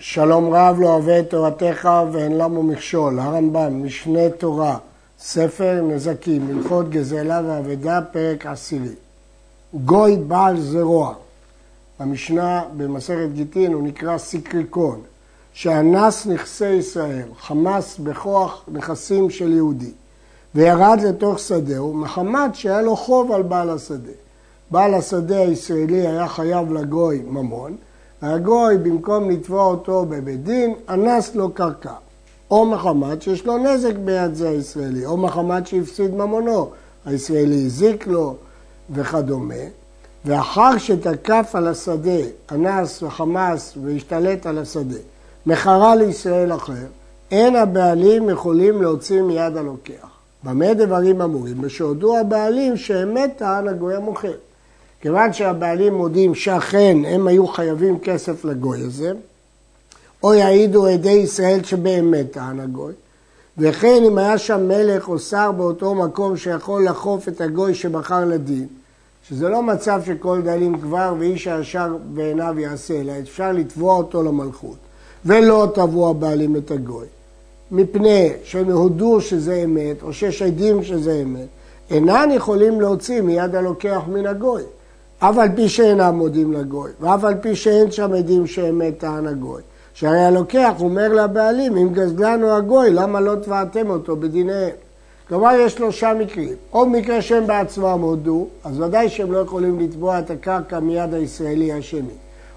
שלום רב לא אוהב את תורתך ואין למו מכשול, הרמב"ם, משנה תורה, ספר נזקים, הלכות גזלה ואבדה, פרק עשירי. גוי בעל זרוע, המשנה במסכת גיטין הוא נקרא סיקריקון, שאנס נכסי ישראל, חמס בכוח נכסים של יהודי, וירד לתוך שדהו מחמת שהיה לו חוב על בעל השדה. בעל השדה הישראלי היה חייב לגוי ממון, והגוי במקום לתבוע אותו בבית דין, אנס לו קרקע. או מחמת שיש לו נזק ביד זה הישראלי, או מחמת שהפסיד ממונו, הישראלי הזיק לו וכדומה. ואחר שתקף על השדה, אנס וחמס והשתלט על השדה, מכרה לישראל אחר, אין הבעלים יכולים להוציא מיד הלוקח. במה דברים אמורים? בשהודו הבעלים שאמת טען הגוי המוכר. כיוון שהבעלים מודים שאכן הם היו חייבים כסף לגוי הזה, או יעידו עדי ישראל שבאמת טען הגוי, וכן אם היה שם מלך או שר באותו מקום שיכול לחוף את הגוי שבחר לדין, שזה לא מצב שכל דלים כבר ואיש הישר בעיניו יעשה, אלא אפשר לתבוע אותו למלכות, ולא תבעו הבעלים את הגוי, מפני שהם הודו שזה אמת, או שיש עדים שזה אמת, אינן יכולים להוציא מיד הלוקח מן הגוי. אף על פי שאינם מודים לגוי, ואף על פי שאין שם עדים שאמת טען הגוי. שהרי הלוקח אומר לבעלים, אם גזלנו הגוי, למה לא תבעתם אותו בדיניהם? כלומר, יש שלושה מקרים. או מקרה שהם בעצמם הודו, אז ודאי שהם לא יכולים לתבוע את הקרקע מיד הישראלי השני.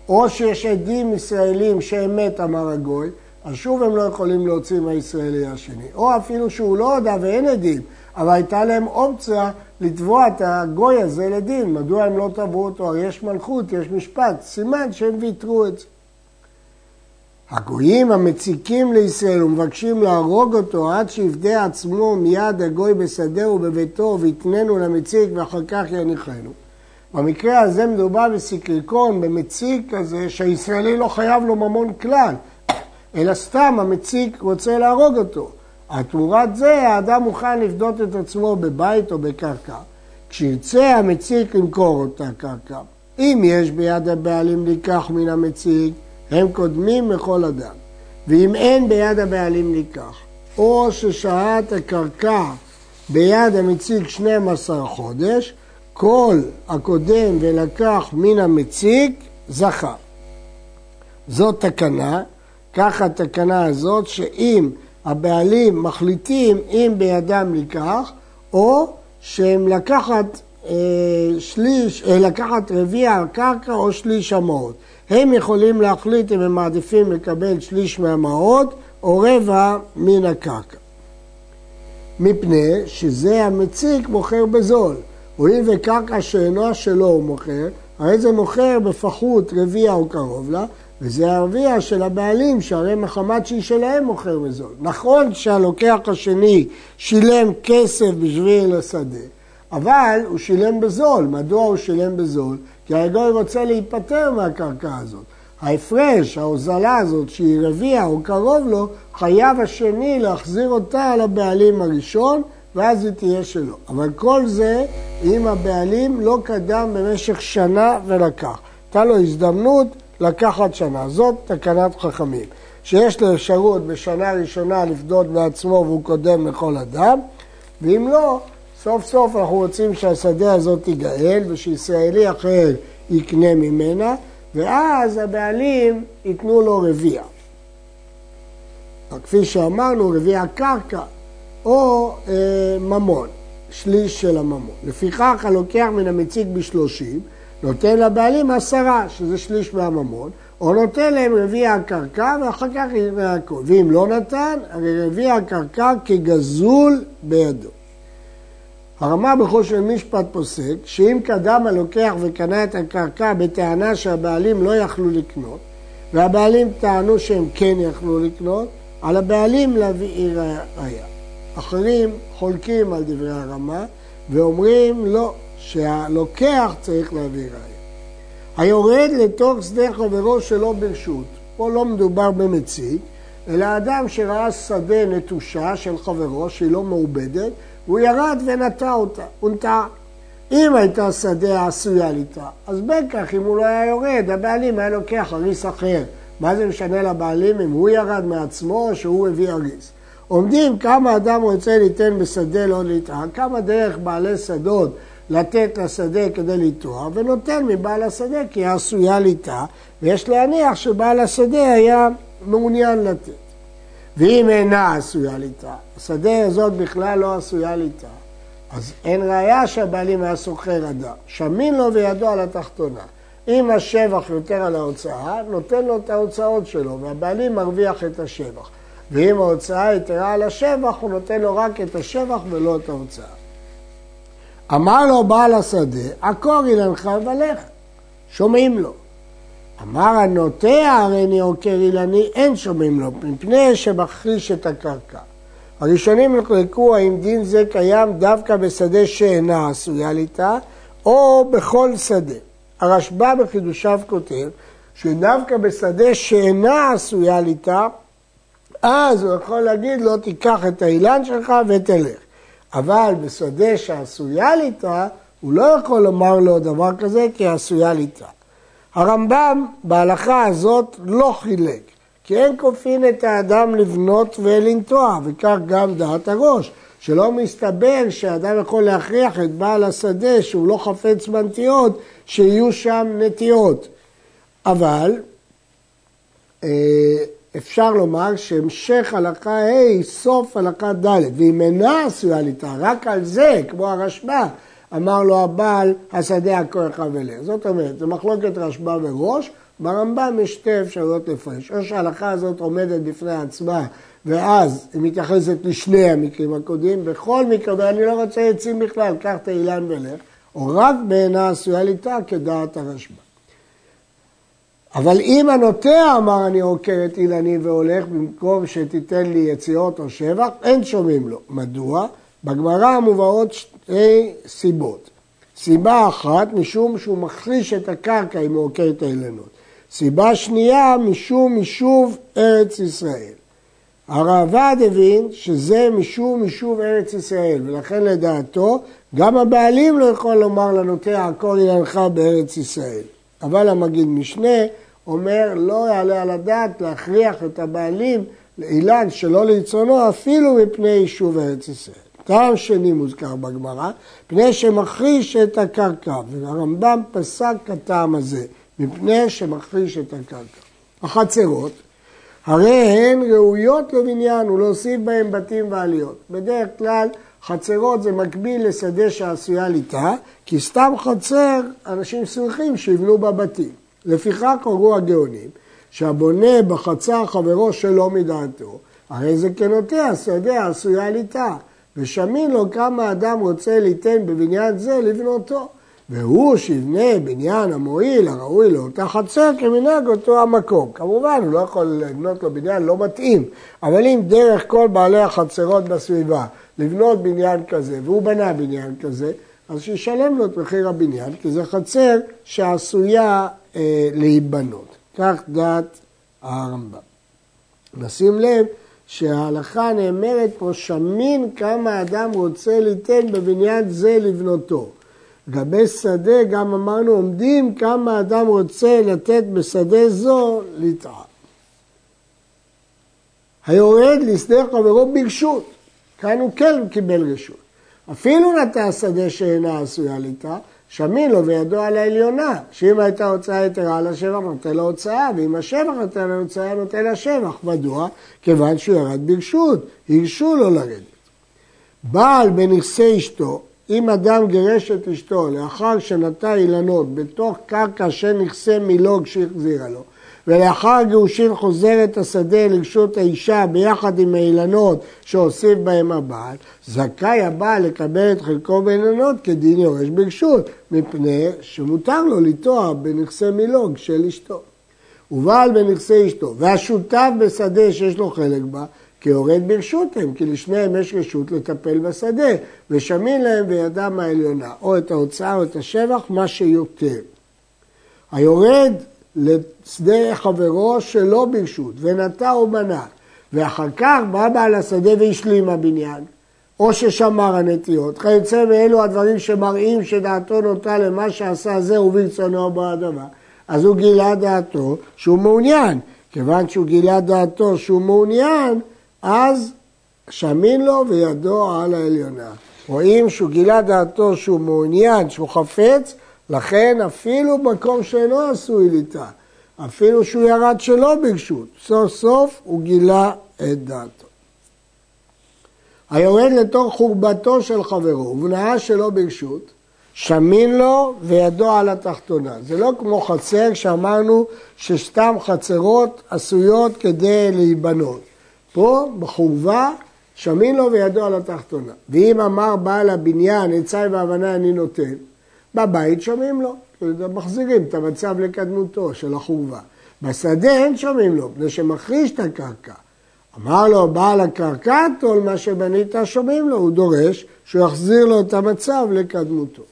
או שיש עדים ישראלים שאמת אמר הגוי, אז שוב הם לא יכולים להוציא מהישראלי השני. או אפילו שהוא לא הודה ואין עדים, אבל הייתה להם אופציה לתבוע את הגוי הזה לדין. מדוע הם לא תבעו אותו? הרי יש מלכות, יש משפט. סימן שהם ויתרו את זה. הגויים המציקים לישראל ומבקשים להרוג אותו עד שיפדה עצמו מיד הגוי בשדהו ובביתו ויתננו למציק ואחר כך יניחנו. במקרה הזה מדובר בסיקריקון, במציק כזה שהישראלי לא חייב לו ממון כלל, אלא סתם המציק רוצה להרוג אותו. תמורת זה האדם מוכן לפדות את עצמו בבית או בקרקע. כשירצה המציק למכור אותה קרקע. אם יש ביד הבעלים לקח מן המציק, הם קודמים לכל אדם. ואם אין ביד הבעלים לקח, או ששהה את הקרקע ביד המציג 12 חודש, כל הקודם ולקח מן המציג זכה. זאת תקנה, ככה התקנה הזאת, שאם הבעלים מחליטים אם בידם לקח, או שהם לקחת אה, שליש, אה, לקחת רביע על קרקע או שליש המעות. הם יכולים להחליט אם הם מעדיפים לקבל שליש מהמעות או רבע מן הקרקע. מפני שזה המציק מוכר בזול. הואיל וקרקע שאינו שלו הוא מוכר, הרי זה מוכר בפחות רביע או קרוב לה, וזה הרביע של הבעלים, שהרי מחמת שהיא שלהם מוכר בזול. נכון שהלוקח השני שילם כסף בשביל השדה, אבל הוא שילם בזול. מדוע הוא שילם בזול? כי הגוי רוצה להיפטר מהקרקע הזאת. ההפרש, ההוזלה הזאת, שהיא רביע או קרוב לו, חייב השני להחזיר אותה לבעלים הראשון, ואז היא תהיה שלו. אבל כל זה אם הבעלים לא קדם במשך שנה ולקח. הייתה לו הזדמנות לקחת שנה. זאת תקנת חכמים. שיש לו אפשרות בשנה ראשונה לפדות בעצמו והוא קודם לכל אדם, ואם לא, סוף סוף אנחנו רוצים שהשדה הזאת תיגאל ושישראלי אחר יקנה ממנה, ואז הבעלים ייתנו לו רביע. כפי שאמרנו, רביע קרקע או אה, ממון, שליש של הממון. לפיכך הלוקח מן המציג בשלושים, נותן לבעלים עשרה, שזה שליש מהממון, או נותן להם רביע הקרקע ואחר כך יראה הכל. ואם לא נתן, הרי רביע הקרקע כגזול בידו. הרמה בחושן משפט פוסק שאם קדם הלוקח וקנה את הקרקע בטענה שהבעלים לא יכלו לקנות והבעלים טענו שהם כן יכלו לקנות, על הבעלים להביא ראייה. אחרים חולקים על דברי הרמה ואומרים לא, שהלוקח צריך להביא ראייה. היורד לתוך שדה חברו שלא ברשות, פה לא מדובר במציג, אלא אדם שראה שדה נטושה של חברו שהיא לא מעובדת הוא ירד ונטע אותה, הוא נטע. אם הייתה שדה עשויה לטעה, אז בין כך אם הוא לא היה יורד, הבעלים היה לוקח אריס אחר מה זה משנה לבעלים אם הוא ירד מעצמו או שהוא הביא אריס? עומדים כמה אדם רוצה ליתן בשדה לא לטעה, כמה דרך בעלי שדות לתת לשדה כדי לטוע, ונותן מבעל השדה כי היא עשויה לטעה, ויש להניח שבעל השדה היה מעוניין לתת. ואם אינה עשויה לטעה, השדה הזאת בכלל לא עשויה לטעה, אז אין ראיה שהבעלים היה סוחר אדם. שמין לו וידו על התחתונה. אם השבח יותר על ההוצאה, נותן לו את ההוצאות שלו, והבעלים מרוויח את השבח. ואם ההוצאה יתרה על השבח, הוא נותן לו רק את השבח ולא את ההוצאה. אמר לו בעל השדה, עקור אילנך ולך. שומעים לו. אמר הנוטע הריני עוקר אילני, אין שומעים לו, מפני שמחריש את הקרקע. הראשונים נחלקו האם דין זה קיים דווקא בשדה שאינה עשויה ליטה, או בכל שדה. הרשב"א בחידושיו כותב שדווקא בשדה שאינה עשויה ליטה, אז הוא יכול להגיד לו תיקח את האילן שלך ותלך. אבל בשדה שעשויה ליטה, הוא לא יכול לומר לו דבר כזה כי עשויה ליטה. הרמב"ם בהלכה הזאת לא חילק, כי אין כופין את האדם לבנות ולנטוע, וכך גם דעת הראש, שלא מסתבר שאדם יכול להכריח את בעל השדה שהוא לא חפץ בנטיעות, שיהיו שם נטיעות. אבל אה, אפשר לומר שהמשך הלכה ה' היא סוף הלכה ד', ואם אינה עשויה ליטה, רק על זה, כמו הרשב"א, אמר לו הבעל, השדה הכוח ולך. זאת אומרת, זו מחלוקת רשב"א וראש, ברמב"ם יש שתי אפשרויות לפרש. או שההלכה הזאת עומדת בפני עצמה, ואז היא מתייחסת לשני המקרים הקודמים, בכל מקרה, ואני לא רוצה עצים בכלל, קח את האילן ולך, או רק בעינה עשויה ליטה כדעת הרשב"א. אבל אם הנוטע אמר אני עוקר את אילני והולך במקום שתיתן לי יציאות או שבח, אין שומעים לו. מדוע? בגמרא מובאות שתי סיבות. סיבה אחת, משום שהוא מחריש את הקרקע אם הוא עוקר את האילנות. סיבה שנייה, משום יישוב ארץ ישראל. הרעב"ד הבין שזה משום יישוב ארץ ישראל, ולכן לדעתו גם הבעלים לא יכול לומר לנוטע עקור אילנך בארץ ישראל. אבל המגיד משנה אומר לא יעלה על הדעת להכריח את הבעלים לאילן שלא לרצונו אפילו מפני יישוב ארץ ישראל. טעם שני מוזכר בגמרא, פני שמחריש את הקרקע, והרמב"ם פסק הטעם הזה, מפני שמחריש את הקרקע. החצרות, הרי הן ראויות לבניין ולהוסיף בהן בתים ועליות. בדרך כלל חצרות זה מקביל לשדה שעשויה ליטה, כי סתם חצר, אנשים סמכים שיבנו בה בתים. לפיכך קראו הגאונים, שהבונה בחצר חברו שלא מדעתו, הרי זה כנוטע שדה עשויה ליטה, ושמין לו כמה אדם רוצה ליתן בבניין זה לבנותו. והוא שיבנה בניין המועיל הראוי לאותה חצר כמנהג אותו המקום. כמובן, הוא לא יכול לבנות לו בניין לא מתאים, אבל אם דרך כל בעלי החצרות בסביבה לבנות בניין כזה, והוא בנה בניין כזה, אז שישלם לו את מחיר הבניין, כי זה חצר שעשויה אה, להיבנות. כך דעת הרמב"ם. נשים לב שההלכה נאמרת פה שמין כמה אדם רוצה ליתן בבניין זה לבנותו. לגבי שדה גם אמרנו עומדים כמה אדם רוצה לתת בשדה זו לטעה. היורד לשדה חברו ברשות, כאן הוא כן קיבל רשות. אפילו נטע שדה שאינה עשויה ליטה, שמין לו וידו על העליונה, שאם הייתה הוצאה יתרה על השבח נותן לו הוצאה, ואם השבח נותן לו הוצאה נותן לה שבח. מדוע? כיוון שהוא ירד ברשות, הרשו לו לרדת. בעל בנכסי אשתו, אם אדם גירש את אשתו לאחר שנטע אילנות בתוך קרקע של נכסי מילוג שהחזירה לו, ולאחר הגירושין חוזר את השדה לרשות האישה ביחד עם האילנות שהוסיף בהם הבעל, זכאי הבעל לקבל את חלקו באילנות כדין יורש ברשות, מפני שמותר לו לטוע בנכסי מילוג של אשתו. ובעל בנכסי אשתו, והשותף בשדה שיש לו חלק בה, כיורד ברשות הם, כי לשניהם יש רשות לטפל בשדה, ושמין להם בידם העליונה, או את ההוצאה או את השבח, מה שיותר. היורד לשדה חברו שלא ברשות, ונטע או מנה, ואחר כך בא בעל השדה והשלים הבניין, או ששמר הנטיות. כיוצא מאלו הדברים שמראים שדעתו נוטה למה שעשה זה וברצונו באדמה. אז הוא גילה דעתו שהוא מעוניין, כיוון שהוא גילה דעתו שהוא מעוניין, אז שמין לו וידו על העליונה. רואים שהוא גילה דעתו שהוא מעוניין, שהוא חפץ, לכן אפילו מקום שאינו עשוי ליטה, אפילו שהוא ירד שלא ברשות, סוף סוף הוא גילה את דעתו. היורד לתוך חורבתו של חברו ובנאה שלא ברשות, שמין לו וידו על התחתונה. זה לא כמו חצר שאמרנו שסתם חצרות עשויות כדי להיבנות. פה בחורבה שמין לו וידו על התחתונה. ואם אמר בעל הבניין, עצי והבנה אני נותן, בבית שומעים לו, מחזירים את המצב לקדמותו של החורבה. בשדה אין שומעים לו, מפני שמחריש את הקרקע. אמר לו בעל הקרקע, תול מה שבנית שומעים לו, הוא דורש שהוא יחזיר לו את המצב לקדמותו.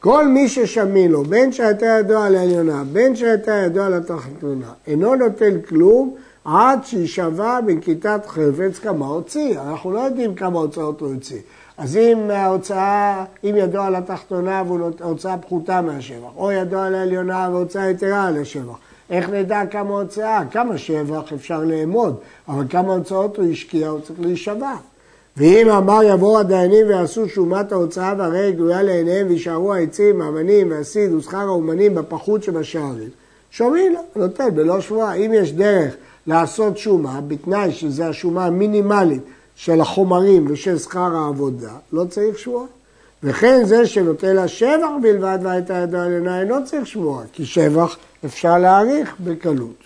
כל מי ששמין לו, בין שהייתה ידו על העליונה, בין שהייתה ידו על התחתונה, אינו נוטל כלום עד שישבע בנקיטת חפץ כמה הוציא. אנחנו לא יודעים כמה הוצאות הוא הוציא. אז אם ההוצאה, אם ידו על התחתונה והוצאה פחותה מהשבח, או ידו על העליונה והוצאה יתרה על השבח, איך נדע כמה הוצאה? כמה שבח אפשר לאמוד, אבל כמה הוצאות הוא השקיע, הוא צריך להישבע. ואם אמר יבואו הדיינים ויעשו שומת ההוצאה והרי גלויה לעיניהם ויישארו העצים, האמנים והסיד ושכר האומנים בפחות שבשערים, שומעים לו, נותן בלא שבועה. אם יש דרך לעשות שומה, בתנאי שזו השומה המינימלית של החומרים ושל שכר העבודה, לא צריך שבועה. וכן זה שנותן לה שבח בלבד והייתה ידו עליונה אינו צריך שבועה, כי שבח אפשר להעריך בקלות.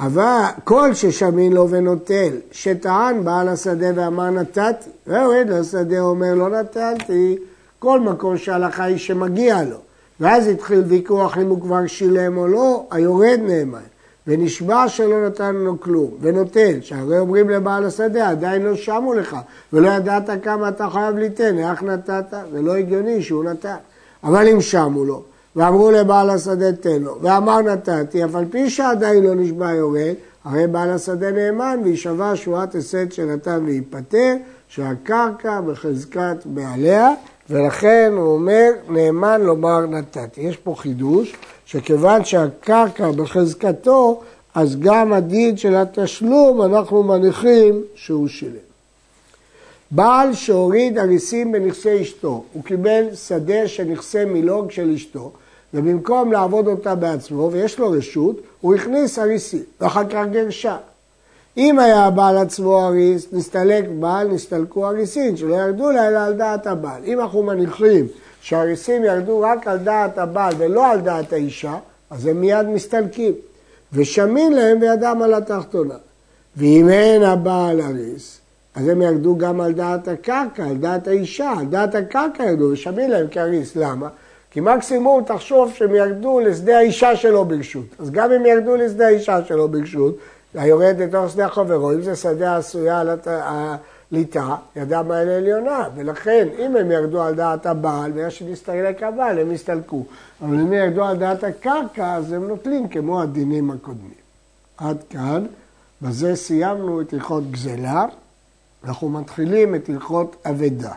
אבל כל ששמין לו ונוטל, שטען בעל השדה ואמר נתתי, ויורד לשדה אומר לא נתתי, כל מקום שההלכה היא שמגיע לו. ואז התחיל ויכוח אם הוא כבר שילם או לא, היורד נאמן. ונשבע שלא נתן לו כלום, ונותן, שהרי אומרים לבעל השדה, עדיין לא שמו לך, ולא ידעת כמה אתה חייב ליתן, איך נתת? זה לא הגיוני שהוא נתן. אבל אם שמו לו, ואמרו לבעל השדה תן לו, ואמר נתתי, אף על פי שעדיין לא נשבע יורד, הרי בעל השדה נאמן וישבע שבועת הסד שנתן וייפטר, שהקרקע בחזקת בעליה, ולכן הוא אומר נאמן לומר נתתי. יש פה חידוש, שכיוון שהקרקע בחזקתו, אז גם הדין של התשלום אנחנו מניחים שהוא שילם. בעל שהוריד אריסים בנכסי אשתו, הוא קיבל שדה של נכסי מילוג של אשתו, ובמקום לעבוד אותה בעצמו, ויש לו רשות, הוא הכניס אריסים, ואחר כך גרשה. אם היה הבעל עצמו אריס, נסתלק בעל, נסתלקו אריסים, שלא ירדו לה אלא על דעת הבעל. אם אנחנו מניחים שהאריסים ירדו רק על דעת הבעל ולא על דעת האישה, אז הם מיד מסתלקים. ושמין להם בידם על התחתונה. ואם אין הבעל אריס, אז הם ירדו גם על דעת הקרקע, על דעת האישה, על דעת הקרקע ירדו, ושמין להם כאריס. למה? כי מקסימום תחשוב שהם ירדו לשדה האישה שלו ברשות. אז גם אם ירדו לשדה האישה שלו ברשות, היורד לתוך שדה חברו, אם זה שדה עשויה על הליטה, ידם האלה עליונה, ולכן אם הם ירדו על דעת הבעל, ויש שנסתלק הבעל, הם יסתלקו. אבל אם ירדו על דעת הקרקע, אז הם נוטלים כמו הדינים הקודמים. עד כאן, בזה סיימנו את הלכות גזלה, אנחנו מתחילים את הלכות אבדה.